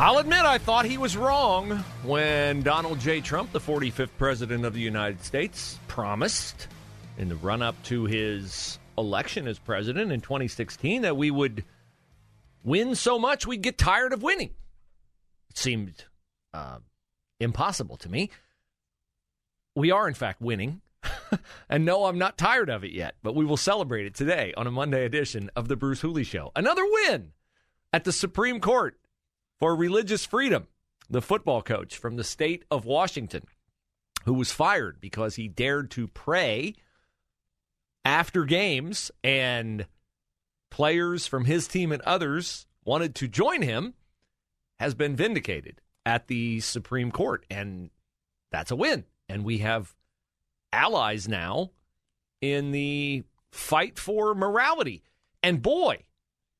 I'll admit I thought he was wrong when Donald J. Trump, the 45th President of the United States, promised in the run up to his election as president in 2016 that we would win so much we'd get tired of winning. It seemed uh, impossible to me. We are, in fact, winning. and no, I'm not tired of it yet, but we will celebrate it today on a Monday edition of The Bruce Hooley Show. Another win at the Supreme Court for religious freedom, the football coach from the state of Washington, who was fired because he dared to pray after games and players from his team and others wanted to join him, has been vindicated at the Supreme Court. And that's a win. And we have allies now in the fight for morality. And boy,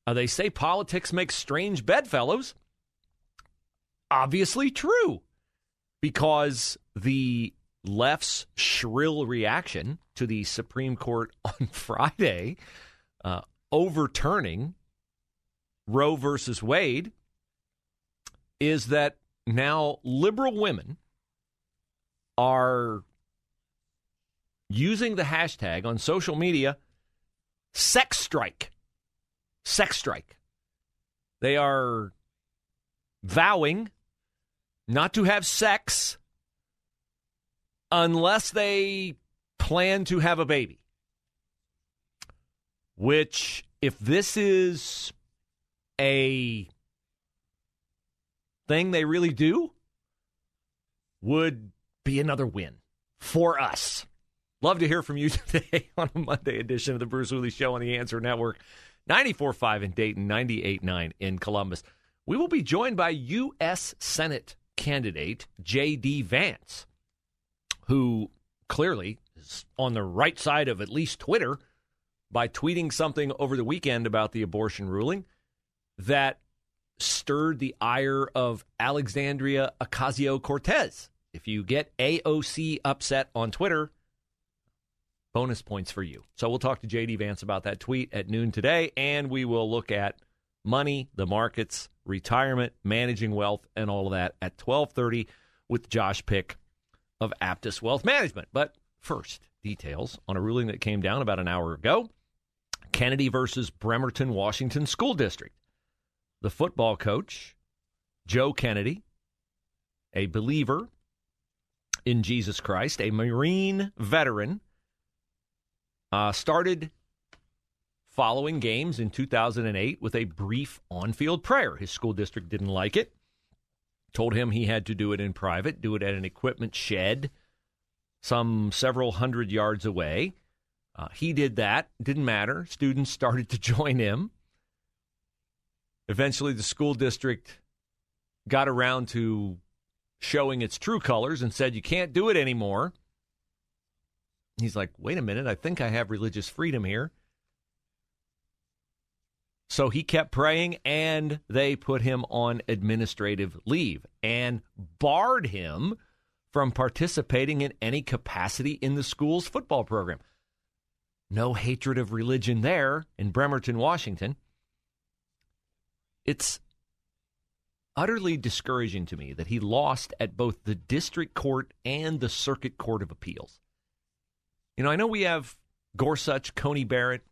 uh, they say politics makes strange bedfellows obviously true because the left's shrill reaction to the Supreme Court on Friday uh, overturning Roe versus Wade is that now liberal women are using the hashtag on social media sex strike. Sex strike. They are vowing not to have sex unless they plan to have a baby. Which, if this is a thing they really do, would be another win for us. Love to hear from you today on a Monday edition of the Bruce Hooley Show on the Answer Network. 94.5 in Dayton, 98.9 in Columbus. We will be joined by U.S. Senate candidate J.D. Vance, who clearly is on the right side of at least Twitter by tweeting something over the weekend about the abortion ruling that stirred the ire of Alexandria Ocasio Cortez. If you get AOC upset on Twitter, bonus points for you. So we'll talk to JD Vance about that tweet at noon today, and we will look at money, the markets, retirement, managing wealth, and all of that at 1230 with Josh Pick of Aptus Wealth Management. But first, details on a ruling that came down about an hour ago. Kennedy versus Bremerton, Washington School District. The football coach, Joe Kennedy, a believer in Jesus Christ, a Marine veteran, uh, started following games in 2008 with a brief on field prayer. His school district didn't like it, told him he had to do it in private, do it at an equipment shed some several hundred yards away. Uh, he did that, didn't matter. Students started to join him. Eventually, the school district got around to showing its true colors and said, You can't do it anymore. He's like, Wait a minute, I think I have religious freedom here. So he kept praying, and they put him on administrative leave and barred him from participating in any capacity in the school's football program. No hatred of religion there in Bremerton, Washington. It's utterly discouraging to me that he lost at both the district court and the circuit court of appeals. You know, I know we have Gorsuch, Coney Barrett,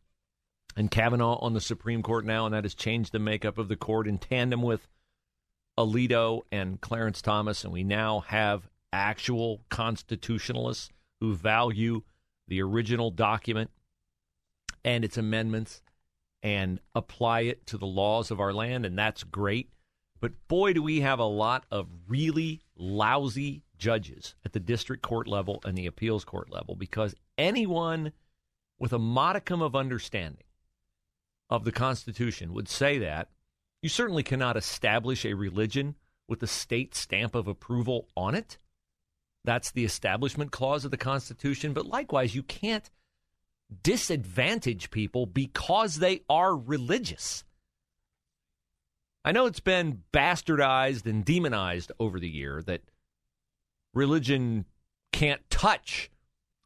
and Kavanaugh on the Supreme Court now, and that has changed the makeup of the court in tandem with Alito and Clarence Thomas, and we now have actual constitutionalists who value the original document and its amendments and apply it to the laws of our land, and that's great. But boy, do we have a lot of really lousy judges at the district court level and the appeals court level because anyone with a modicum of understanding of the Constitution would say that you certainly cannot establish a religion with the state stamp of approval on it. That's the establishment clause of the Constitution. But likewise, you can't disadvantage people because they are religious. I know it's been bastardized and demonized over the year that religion can't touch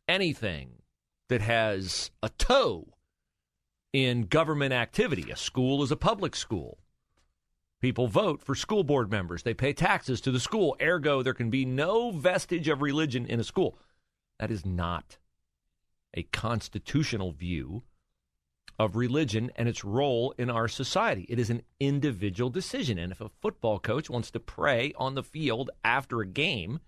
anything that has a toe in government activity. A school is a public school. People vote for school board members. They pay taxes to the school. Ergo, there can be no vestige of religion in a school. That is not a constitutional view of religion and its role in our society. It is an individual decision. And if a football coach wants to pray on the field after a game,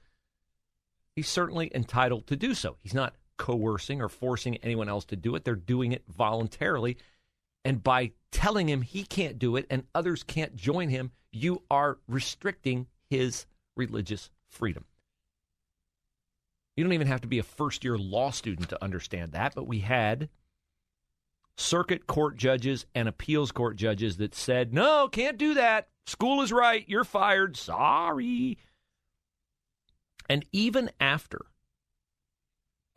he's certainly entitled to do so. He's not coercing or forcing anyone else to do it, they're doing it voluntarily. And by telling him he can't do it and others can't join him, you are restricting his religious freedom. You don't even have to be a first year law student to understand that, but we had circuit court judges and appeals court judges that said, no, can't do that. School is right. You're fired. Sorry. And even after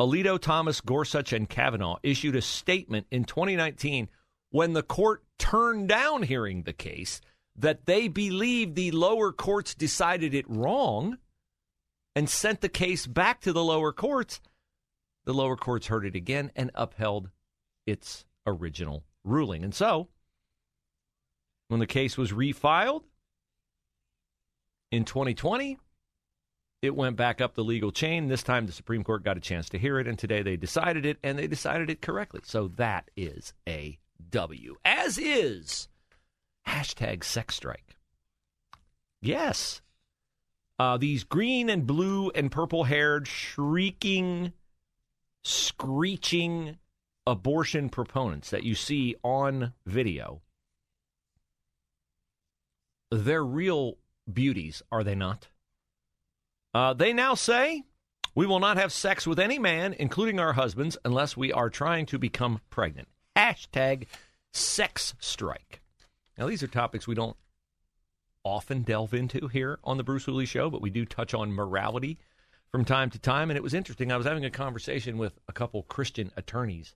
Alito, Thomas, Gorsuch, and Kavanaugh issued a statement in 2019 when the court turned down hearing the case that they believed the lower courts decided it wrong and sent the case back to the lower courts, the lower courts heard it again and upheld its original ruling. And so, when the case was refiled in 2020, it went back up the legal chain. This time the Supreme Court got a chance to hear it, and today they decided it, and they decided it correctly. So that is a W. As is hashtag sex strike. Yes, uh, these green and blue and purple haired, shrieking, screeching abortion proponents that you see on video, they're real beauties, are they not? Uh, they now say we will not have sex with any man, including our husbands, unless we are trying to become pregnant. Hashtag sex strike. Now, these are topics we don't often delve into here on the Bruce Hooley Show, but we do touch on morality from time to time. And it was interesting. I was having a conversation with a couple Christian attorneys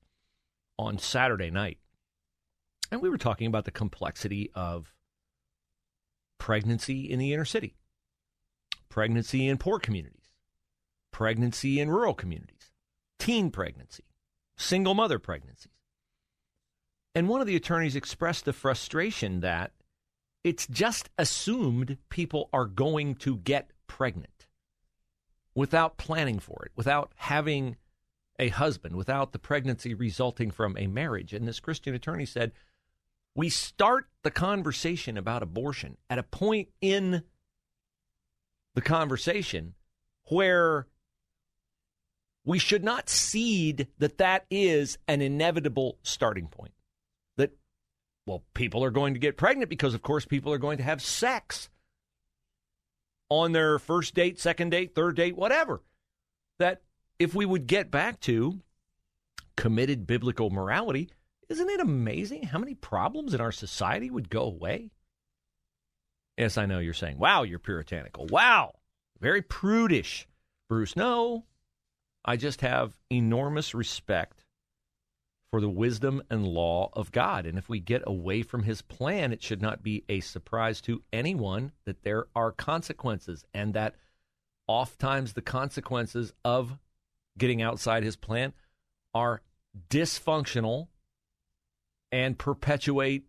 on Saturday night, and we were talking about the complexity of pregnancy in the inner city, pregnancy in poor communities, pregnancy in rural communities, teen pregnancy, single mother pregnancies. And one of the attorneys expressed the frustration that it's just assumed people are going to get pregnant without planning for it, without having a husband, without the pregnancy resulting from a marriage. And this Christian attorney said, we start the conversation about abortion at a point in the conversation where we should not cede that that is an inevitable starting point. That, well, people are going to get pregnant because, of course, people are going to have sex on their first date, second date, third date, whatever. That if we would get back to committed biblical morality, isn't it amazing how many problems in our society would go away? Yes, I know you're saying, wow, you're puritanical. Wow, very prudish, Bruce. No, I just have enormous respect for the wisdom and law of God. And if we get away from his plan, it should not be a surprise to anyone that there are consequences and that oftentimes the consequences of getting outside his plan are dysfunctional and perpetuate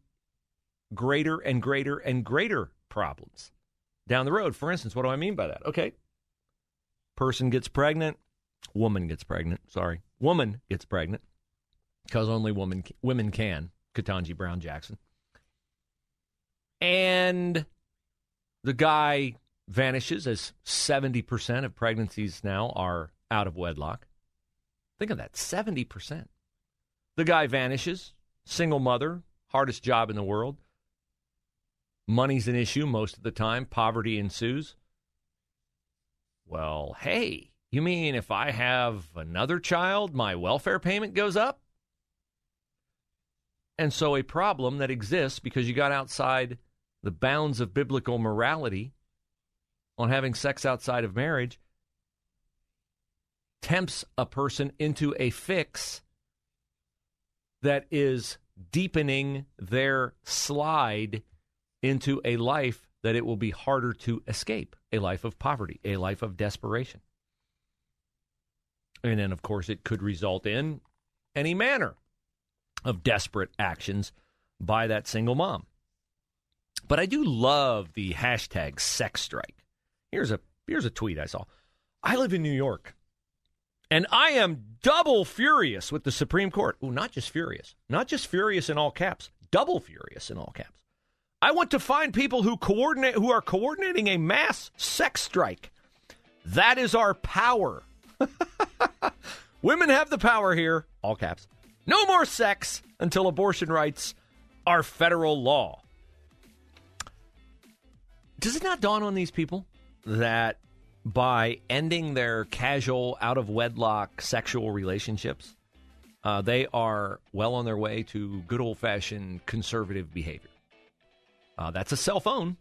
greater and greater and greater problems down the road. For instance, what do I mean by that? Okay. Person gets pregnant, woman gets pregnant, sorry. Woman gets pregnant because only women women can. Ketanji Brown Jackson, and the guy vanishes as seventy percent of pregnancies now are out of wedlock. Think of that 70%. The guy vanishes, single mother, hardest job in the world. Money's an issue most of the time, poverty ensues. Well, hey, you mean if I have another child, my welfare payment goes up? And so, a problem that exists because you got outside the bounds of biblical morality on having sex outside of marriage tempts a person into a fix that is deepening their slide into a life that it will be harder to escape a life of poverty, a life of desperation. And then, of course, it could result in any manner of desperate actions by that single mom. But I do love the hashtag sex strike. Here's a here's a tweet I saw. I live in New York. And I am double furious with the Supreme Court. Oh, not just furious. Not just furious in all caps. Double furious in all caps. I want to find people who coordinate who are coordinating a mass sex strike. That is our power. Women have the power here, all caps. No more sex until abortion rights are federal law. Does it not dawn on these people that by ending their casual, out of wedlock sexual relationships, uh, they are well on their way to good old fashioned conservative behavior? Uh, that's a cell phone.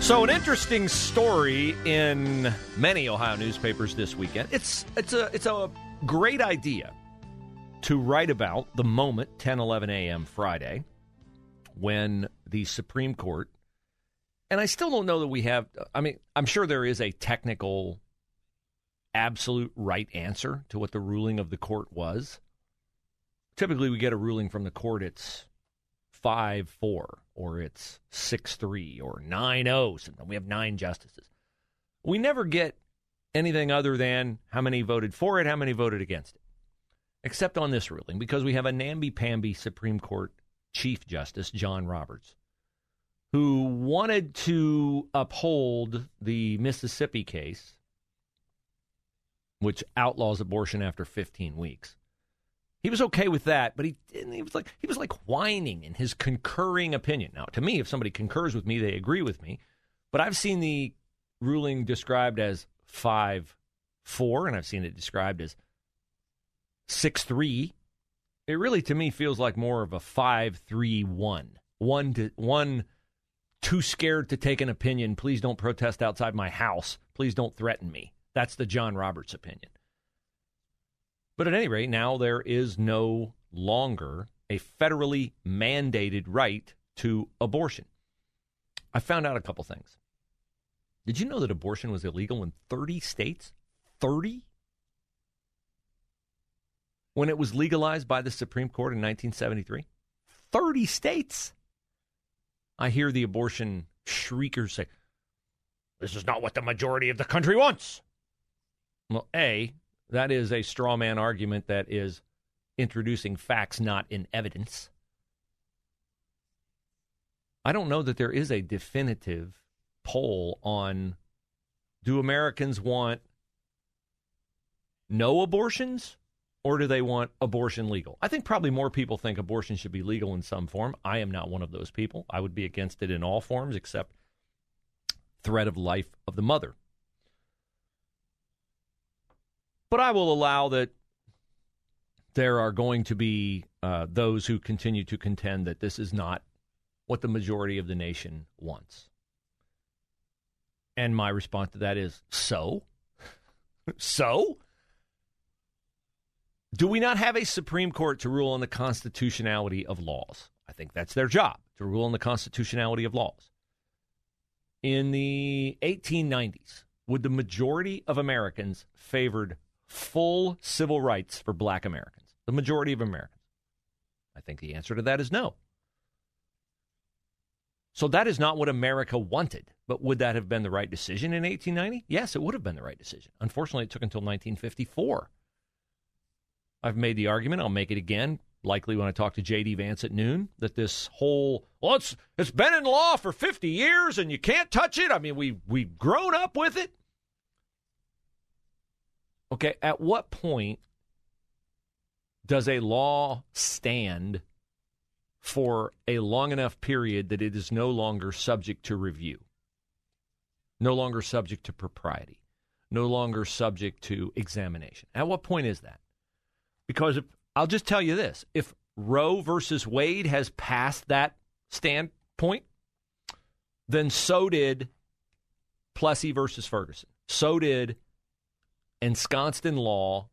So, an interesting story in many Ohio newspapers this weekend. It's it's a it's a great idea to write about the moment 10 11 a.m. Friday when the Supreme Court and I still don't know that we have I mean, I'm sure there is a technical absolute right answer to what the ruling of the court was. Typically we get a ruling from the court it's 5 4 or it's 6 3 or 9 0. Sometimes we have nine justices. We never get anything other than how many voted for it, how many voted against it, except on this ruling, because we have a namby pamby Supreme Court Chief Justice, John Roberts, who wanted to uphold the Mississippi case, which outlaws abortion after 15 weeks. He was okay with that, but he he was like he was like whining in his concurring opinion. Now, to me, if somebody concurs with me, they agree with me. But I've seen the ruling described as five four, and I've seen it described as six three. It really, to me, feels like more of a five three one. One to one too scared to take an opinion. Please don't protest outside my house. Please don't threaten me. That's the John Roberts opinion. But at any rate, now there is no longer a federally mandated right to abortion. I found out a couple things. Did you know that abortion was illegal in 30 states? 30? When it was legalized by the Supreme Court in 1973? 30 states. I hear the abortion shriekers say, This is not what the majority of the country wants. Well, A, that is a straw man argument that is introducing facts not in evidence. I don't know that there is a definitive poll on do Americans want no abortions or do they want abortion legal? I think probably more people think abortion should be legal in some form. I am not one of those people. I would be against it in all forms except threat of life of the mother. But I will allow that there are going to be uh, those who continue to contend that this is not what the majority of the nation wants. And my response to that is so? so? Do we not have a Supreme Court to rule on the constitutionality of laws? I think that's their job, to rule on the constitutionality of laws. In the 1890s, would the majority of Americans favored full civil rights for black Americans, the majority of Americans? I think the answer to that is no. So that is not what America wanted. But would that have been the right decision in 1890? Yes, it would have been the right decision. Unfortunately, it took until 1954. I've made the argument, I'll make it again. likely when I talk to J.D. Vance at noon, that this whole well, it's it's been in law for 50 years and you can't touch it. I mean, we we've grown up with it. Okay, at what point does a law stand for a long enough period that it is no longer subject to review, no longer subject to propriety, no longer subject to examination? At what point is that? Because if, I'll just tell you this if Roe versus Wade has passed that standpoint, then so did Plessy versus Ferguson. So did ensconced in law,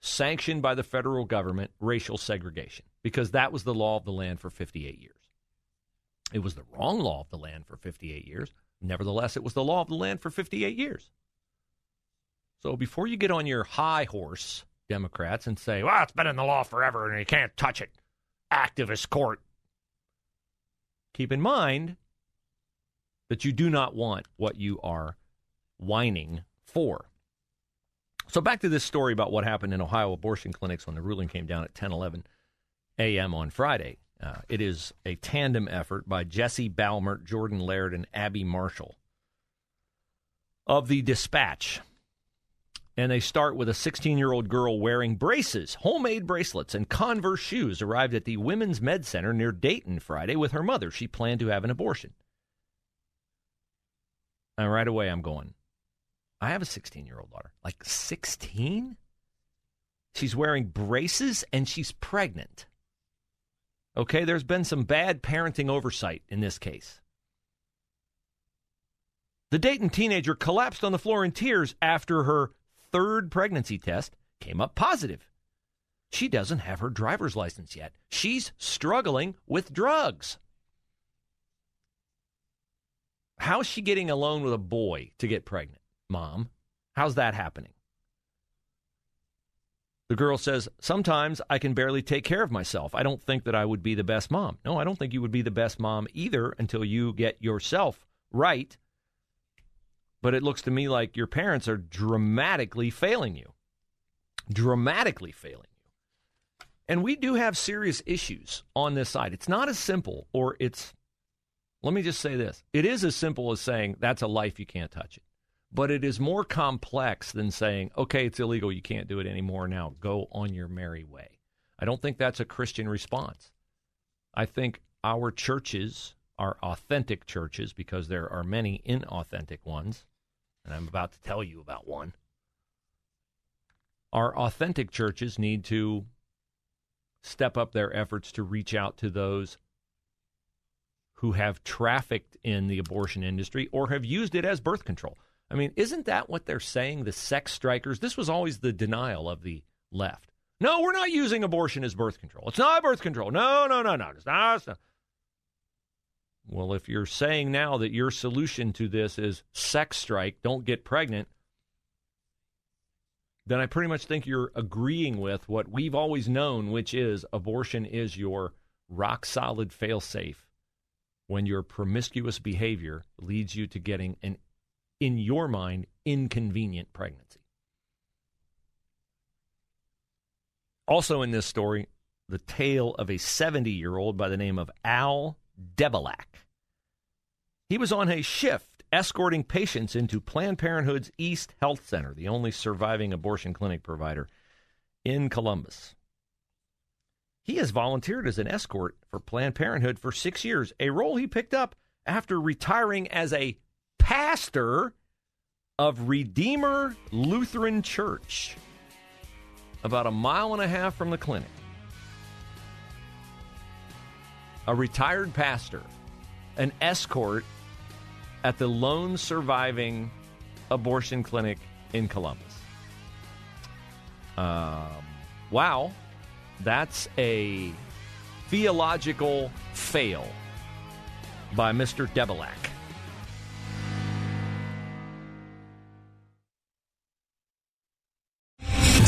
sanctioned by the federal government, racial segregation, because that was the law of the land for 58 years. It was the wrong law of the land for 58 years. Nevertheless, it was the law of the land for 58 years. So before you get on your high horse, Democrats, and say, well, it's been in the law forever and you can't touch it, activist court, keep in mind that you do not want what you are whining for. So back to this story about what happened in Ohio abortion clinics when the ruling came down at 10 11 a.m. on Friday. Uh, it is a tandem effort by Jesse Balmert, Jordan Laird, and Abby Marshall of the Dispatch. And they start with a 16 year old girl wearing braces, homemade bracelets, and Converse shoes arrived at the Women's Med Center near Dayton Friday with her mother. She planned to have an abortion. And right away, I'm going, I have a 16 year old daughter. Like 16? She's wearing braces and she's pregnant. Okay, there's been some bad parenting oversight in this case. The Dayton teenager collapsed on the floor in tears after her third pregnancy test came up positive. She doesn't have her driver's license yet. She's struggling with drugs. How's she getting alone with a boy to get pregnant? Mom. How's that happening? The girl says, Sometimes I can barely take care of myself. I don't think that I would be the best mom. No, I don't think you would be the best mom either until you get yourself right. But it looks to me like your parents are dramatically failing you. Dramatically failing you. And we do have serious issues on this side. It's not as simple, or it's, let me just say this it is as simple as saying, That's a life, you can't touch it but it is more complex than saying, okay, it's illegal, you can't do it anymore now, go on your merry way. I don't think that's a Christian response. I think our churches, our authentic churches, because there are many inauthentic ones, and I'm about to tell you about one. Our authentic churches need to step up their efforts to reach out to those who have trafficked in the abortion industry or have used it as birth control. I mean, isn't that what they're saying? The sex strikers? This was always the denial of the left. No, we're not using abortion as birth control. It's not birth control. No, no, no, no. It's not, it's not. Well, if you're saying now that your solution to this is sex strike, don't get pregnant, then I pretty much think you're agreeing with what we've always known, which is abortion is your rock solid fail safe when your promiscuous behavior leads you to getting an in your mind, inconvenient pregnancy. Also, in this story, the tale of a 70 year old by the name of Al Debelak. He was on a shift escorting patients into Planned Parenthood's East Health Center, the only surviving abortion clinic provider in Columbus. He has volunteered as an escort for Planned Parenthood for six years, a role he picked up after retiring as a pastor of Redeemer Lutheran Church, about a mile and a half from the clinic. A retired pastor, an escort at the lone surviving abortion clinic in Columbus. Um, wow, that's a theological fail by Mr. Debelak.